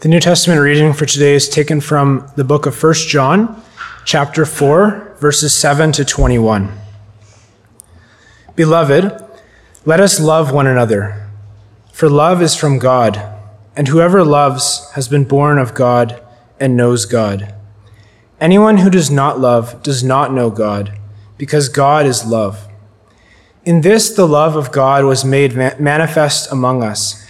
The New Testament reading for today is taken from the book of 1 John, chapter 4, verses 7 to 21. Beloved, let us love one another, for love is from God, and whoever loves has been born of God and knows God. Anyone who does not love does not know God, because God is love. In this, the love of God was made manifest among us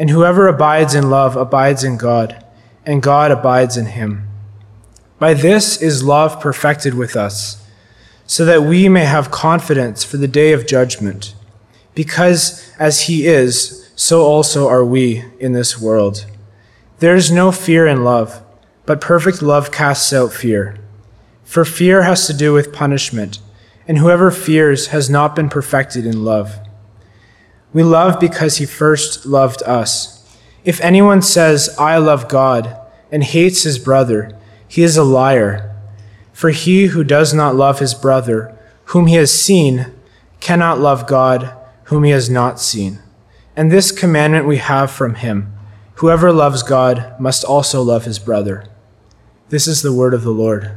And whoever abides in love abides in God, and God abides in him. By this is love perfected with us, so that we may have confidence for the day of judgment. Because as he is, so also are we in this world. There is no fear in love, but perfect love casts out fear. For fear has to do with punishment, and whoever fears has not been perfected in love. We love because he first loved us. If anyone says, I love God, and hates his brother, he is a liar. For he who does not love his brother, whom he has seen, cannot love God, whom he has not seen. And this commandment we have from him whoever loves God must also love his brother. This is the word of the Lord.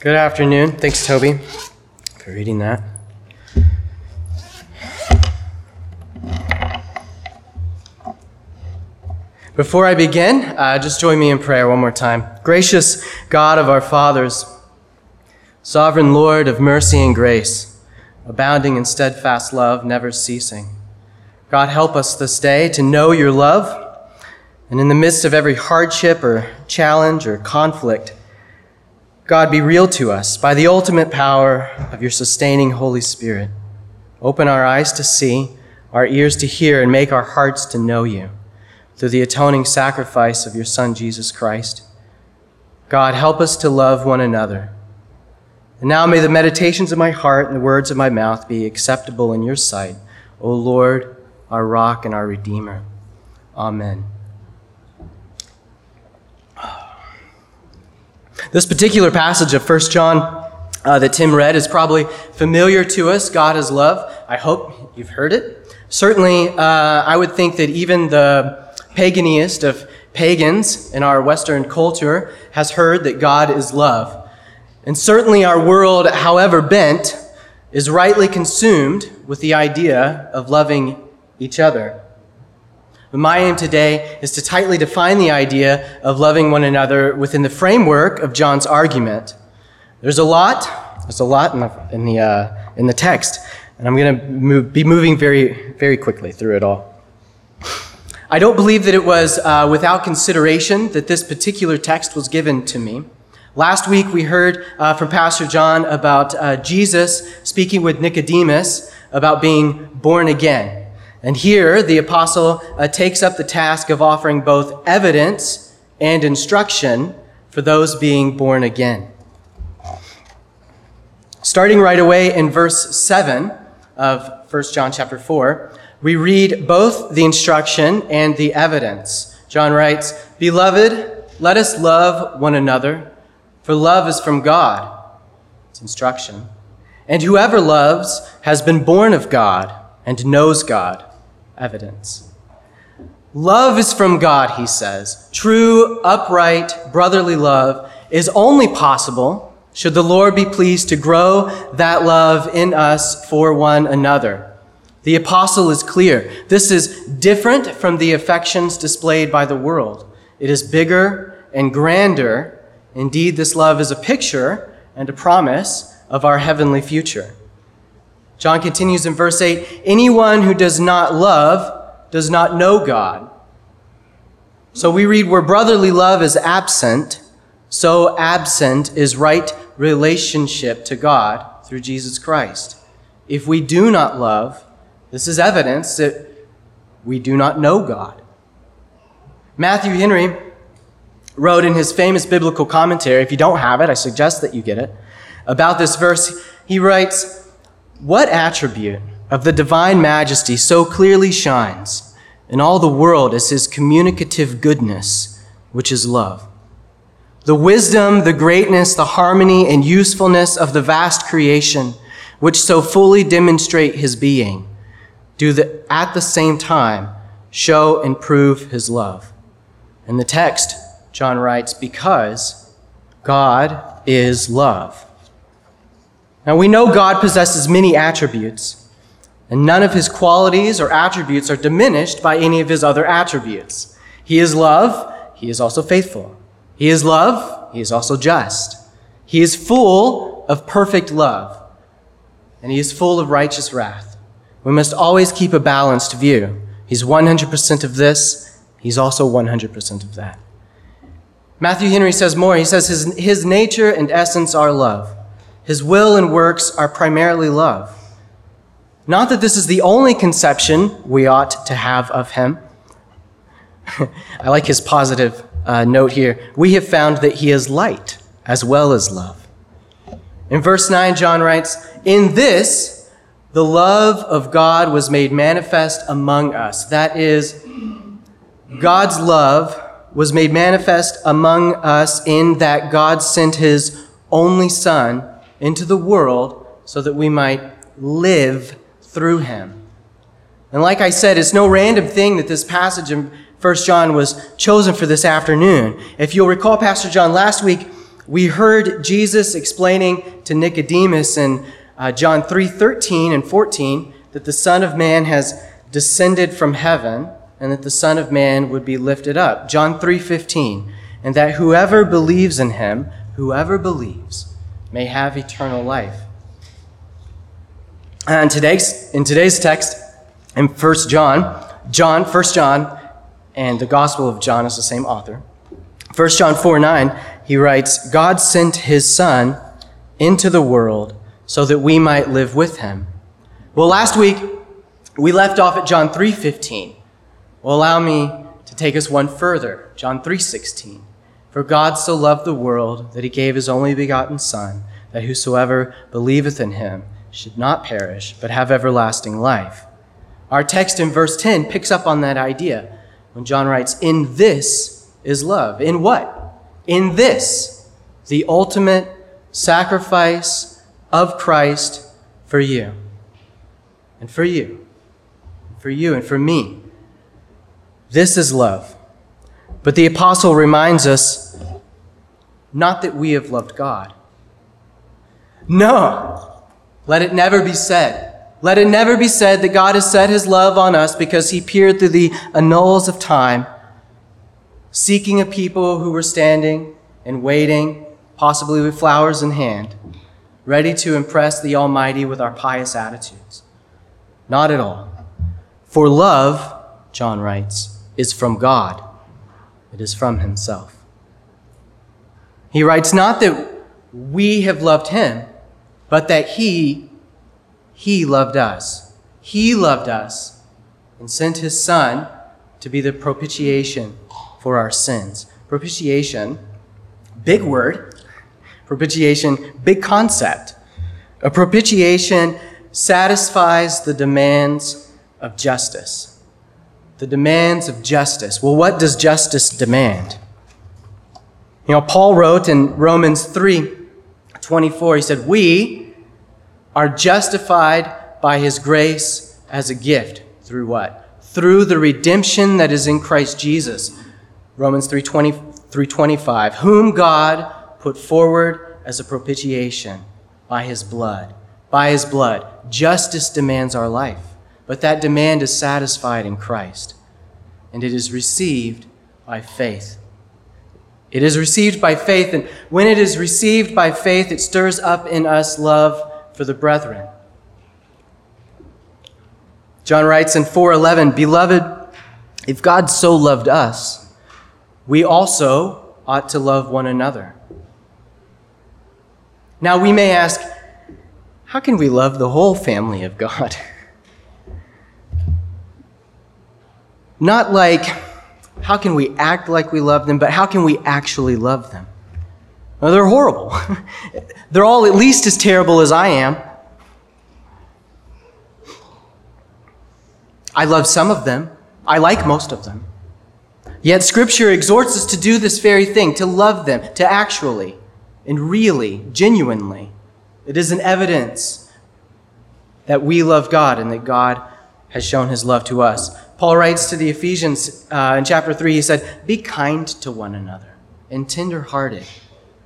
Good afternoon. Thanks, Toby, for reading that. Before I begin, uh, just join me in prayer one more time. Gracious God of our fathers, sovereign Lord of mercy and grace, abounding in steadfast love, never ceasing. God, help us this day to know your love, and in the midst of every hardship or challenge or conflict, God, be real to us by the ultimate power of your sustaining Holy Spirit. Open our eyes to see, our ears to hear, and make our hearts to know you through the atoning sacrifice of your Son, Jesus Christ. God, help us to love one another. And now may the meditations of my heart and the words of my mouth be acceptable in your sight, O Lord, our rock and our Redeemer. Amen. This particular passage of 1 John uh, that Tim read is probably familiar to us. God is love. I hope you've heard it. Certainly, uh, I would think that even the paganiest of pagans in our Western culture has heard that God is love. And certainly our world, however bent, is rightly consumed with the idea of loving each other. But my aim today is to tightly define the idea of loving one another within the framework of John's argument. There's a lot, there's a lot in the, in the, uh, in the text, and I'm going to be moving very, very quickly through it all. I don't believe that it was uh, without consideration that this particular text was given to me. Last week we heard uh, from Pastor John about uh, Jesus speaking with Nicodemus about being born again. And here the apostle uh, takes up the task of offering both evidence and instruction for those being born again. Starting right away in verse 7 of 1 John chapter 4, we read both the instruction and the evidence. John writes, Beloved, let us love one another, for love is from God. It's instruction. And whoever loves has been born of God and knows God. Evidence. Love is from God, he says. True, upright, brotherly love is only possible should the Lord be pleased to grow that love in us for one another. The apostle is clear. This is different from the affections displayed by the world. It is bigger and grander. Indeed, this love is a picture and a promise of our heavenly future. John continues in verse 8 Anyone who does not love does not know God. So we read, where brotherly love is absent, so absent is right relationship to God through Jesus Christ. If we do not love, this is evidence that we do not know God. Matthew Henry wrote in his famous biblical commentary, if you don't have it, I suggest that you get it, about this verse. He writes, What attribute of the divine majesty so clearly shines in all the world as his communicative goodness, which is love? The wisdom, the greatness, the harmony, and usefulness of the vast creation, which so fully demonstrate his being, do the, at the same time show and prove his love. In the text, John writes, because God is love. Now we know God possesses many attributes, and none of his qualities or attributes are diminished by any of his other attributes. He is love, he is also faithful. He is love, he is also just. He is full of perfect love, and he is full of righteous wrath. We must always keep a balanced view. He's 100% of this, he's also 100% of that. Matthew Henry says more. He says his, his nature and essence are love. His will and works are primarily love. Not that this is the only conception we ought to have of him. I like his positive uh, note here. We have found that he is light as well as love. In verse 9, John writes, In this, the love of God was made manifest among us. That is, God's love was made manifest among us in that God sent his only Son into the world so that we might live through him. And like I said, it's no random thing that this passage in 1 John was chosen for this afternoon. If you'll recall, Pastor John, last week we heard Jesus explaining to Nicodemus in uh, John 3 13 and 14 that the Son of Man has descended from heaven and that the Son of Man would be lifted up. John 3:15, and that whoever believes in him, whoever believes, may have eternal life. And today's, in today's text, in 1 John, John, 1 John, and the Gospel of John is the same author. 1 John 4 9, he writes, God sent his Son into the world so that we might live with him. Well, last week we left off at John 3:15. Well, allow me to take us one further. John 3:16. For God so loved the world that he gave his only begotten son that whosoever believeth in him should not perish but have everlasting life. Our text in verse 10 picks up on that idea when John writes, "In this is love." In what? In this, the ultimate sacrifice of Christ for you and for you, for you and for me. This is love. But the apostle reminds us not that we have loved God. No, let it never be said. Let it never be said that God has set his love on us because he peered through the annals of time, seeking a people who were standing and waiting, possibly with flowers in hand, ready to impress the Almighty with our pious attitudes. Not at all. For love, John writes, is from God, it is from Himself. He writes not that we have loved Him, but that He, He loved us. He loved us and sent His Son to be the propitiation for our sins. Propitiation, big word. Propitiation, big concept. A propitiation satisfies the demands of justice the demands of justice. Well, what does justice demand? You know, Paul wrote in Romans 3 24, he said, We are justified by his grace as a gift. Through what? Through the redemption that is in Christ Jesus. Romans 3 20 through 25, whom God put forward as a propitiation by his blood. By his blood. Justice demands our life. but that demand is satisfied in Christ, and it is received by faith. It is received by faith, and when it is received by faith, it stirs up in us love for the brethren. John writes in 4:11, "Beloved, if God so loved us, we also ought to love one another." Now we may ask, how can we love the whole family of God? Not like how can we act like we love them, but how can we actually love them? Well, they're horrible. they're all at least as terrible as I am. I love some of them. I like most of them. Yet Scripture exhorts us to do this very thing, to love them, to actually and really, genuinely. It is an evidence that we love God and that God has shown his love to us. Paul writes to the Ephesians uh, in chapter 3, he said, Be kind to one another and tenderhearted,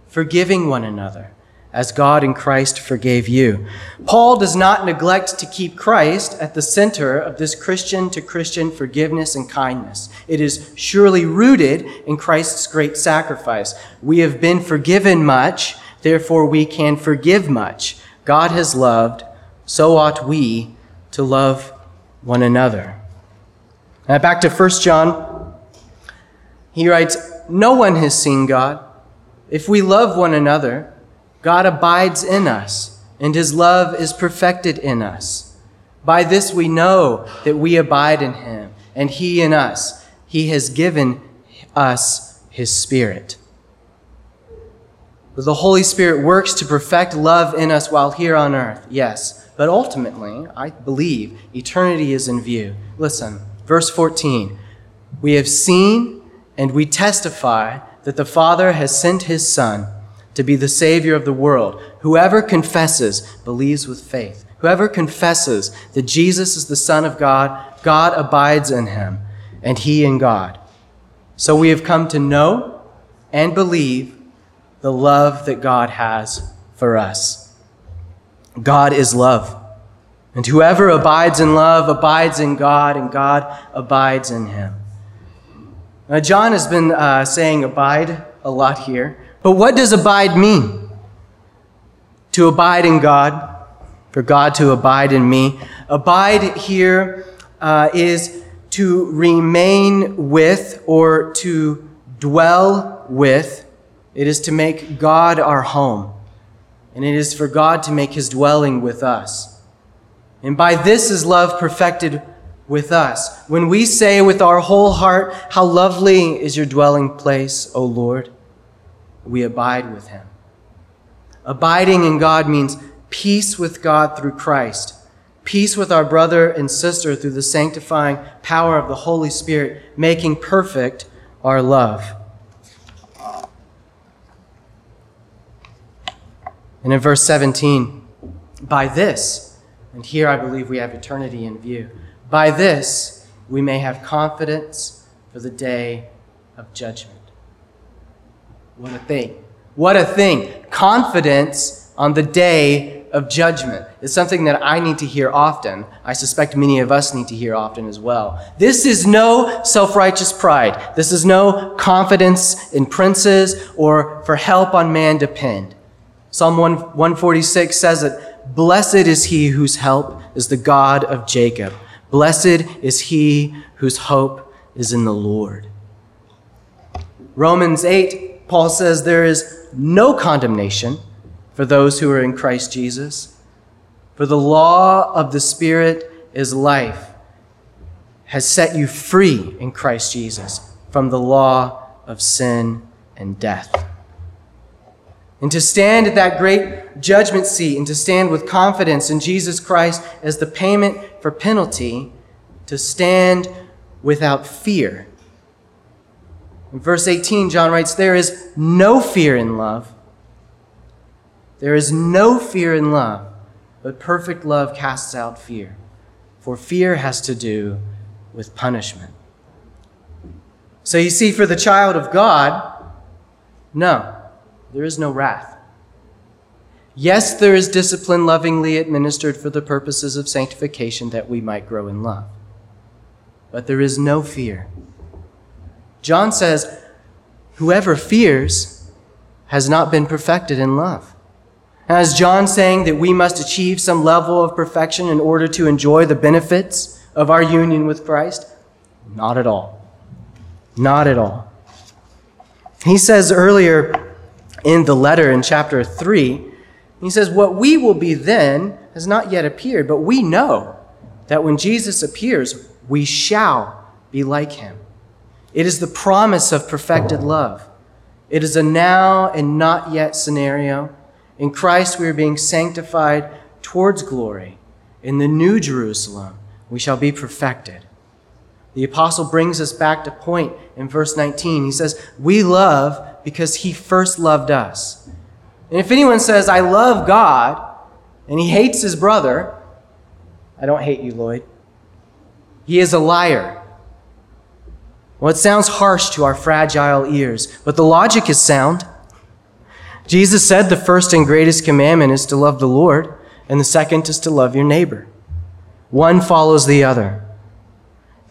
forgiving one another, as God in Christ forgave you. Paul does not neglect to keep Christ at the center of this Christian to Christian forgiveness and kindness. It is surely rooted in Christ's great sacrifice. We have been forgiven much, therefore we can forgive much. God has loved, so ought we to love one another. Now back to 1 John. He writes, No one has seen God. If we love one another, God abides in us, and his love is perfected in us. By this we know that we abide in him, and he in us. He has given us his Spirit. The Holy Spirit works to perfect love in us while here on earth, yes. But ultimately, I believe eternity is in view. Listen, verse 14. We have seen and we testify that the Father has sent his Son to be the Savior of the world. Whoever confesses believes with faith. Whoever confesses that Jesus is the Son of God, God abides in him, and he in God. So we have come to know and believe the love that God has for us. God is love. And whoever abides in love abides in God, and God abides in him. Now, John has been uh, saying abide a lot here, but what does abide mean? To abide in God, for God to abide in me. Abide here uh, is to remain with or to dwell with. It is to make God our home, and it is for God to make his dwelling with us. And by this is love perfected with us. When we say with our whole heart, How lovely is your dwelling place, O Lord, we abide with him. Abiding in God means peace with God through Christ, peace with our brother and sister through the sanctifying power of the Holy Spirit, making perfect our love. And in verse 17, by this, and here I believe we have eternity in view. By this, we may have confidence for the day of judgment. What a thing. What a thing. Confidence on the day of judgment is something that I need to hear often. I suspect many of us need to hear often as well. This is no self righteous pride. This is no confidence in princes or for help on man depend. Psalm 146 says it Blessed is he whose help is the God of Jacob. Blessed is he whose hope is in the Lord. Romans 8, Paul says there is no condemnation for those who are in Christ Jesus. For the law of the Spirit is life, has set you free in Christ Jesus from the law of sin and death and to stand at that great judgment seat and to stand with confidence in Jesus Christ as the payment for penalty, to stand without fear. In verse 18, John writes, There is no fear in love. There is no fear in love, but perfect love casts out fear, for fear has to do with punishment. So you see, for the child of God, no there is no wrath. Yes, there is discipline lovingly administered for the purposes of sanctification that we might grow in love. But there is no fear. John says, Whoever fears has not been perfected in love. As John saying that we must achieve some level of perfection in order to enjoy the benefits of our union with Christ? Not at all. Not at all. He says earlier in the letter in chapter 3, he says, What we will be then has not yet appeared, but we know that when Jesus appears, we shall be like him. It is the promise of perfected love. It is a now and not yet scenario. In Christ, we are being sanctified towards glory. In the new Jerusalem, we shall be perfected. The apostle brings us back to point in verse 19. He says, We love because he first loved us. And if anyone says, I love God, and he hates his brother, I don't hate you, Lloyd. He is a liar. Well, it sounds harsh to our fragile ears, but the logic is sound. Jesus said the first and greatest commandment is to love the Lord, and the second is to love your neighbor. One follows the other.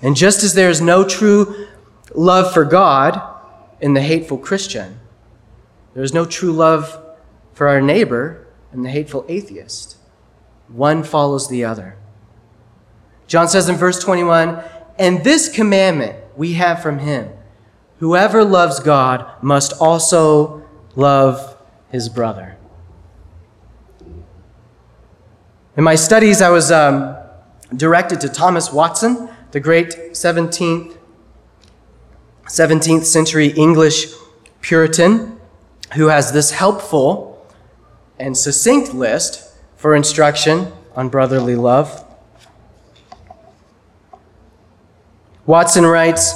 And just as there is no true love for God in the hateful Christian, there is no true love for our neighbor in the hateful atheist. One follows the other. John says in verse 21 And this commandment we have from him whoever loves God must also love his brother. In my studies, I was um, directed to Thomas Watson, the great 17th, 17th century English Puritan, who has this helpful and succinct list for instruction on brotherly love. Watson writes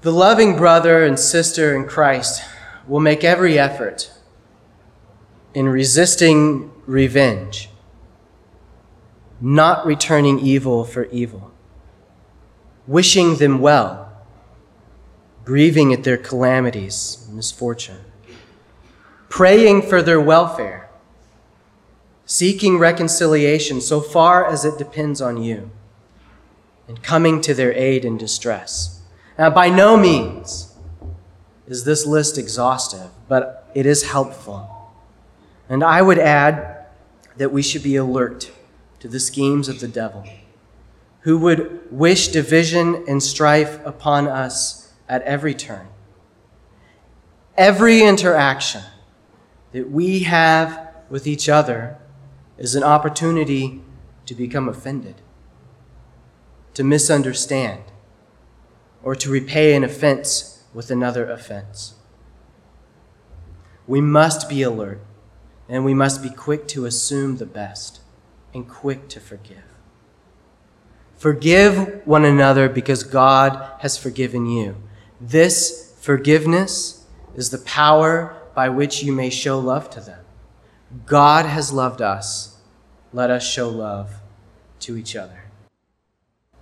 The loving brother and sister in Christ will make every effort in resisting revenge, not returning evil for evil, wishing them well, grieving at their calamities and misfortune, praying for their welfare, seeking reconciliation so far as it depends on you and coming to their aid in distress. Now, by no means is this list exhaustive, but it is helpful. And I would add that we should be alert to the schemes of the devil, who would wish division and strife upon us at every turn. Every interaction that we have with each other is an opportunity to become offended to misunderstand, or to repay an offense with another offense. We must be alert, and we must be quick to assume the best and quick to forgive. Forgive one another because God has forgiven you. This forgiveness is the power by which you may show love to them. God has loved us. Let us show love to each other.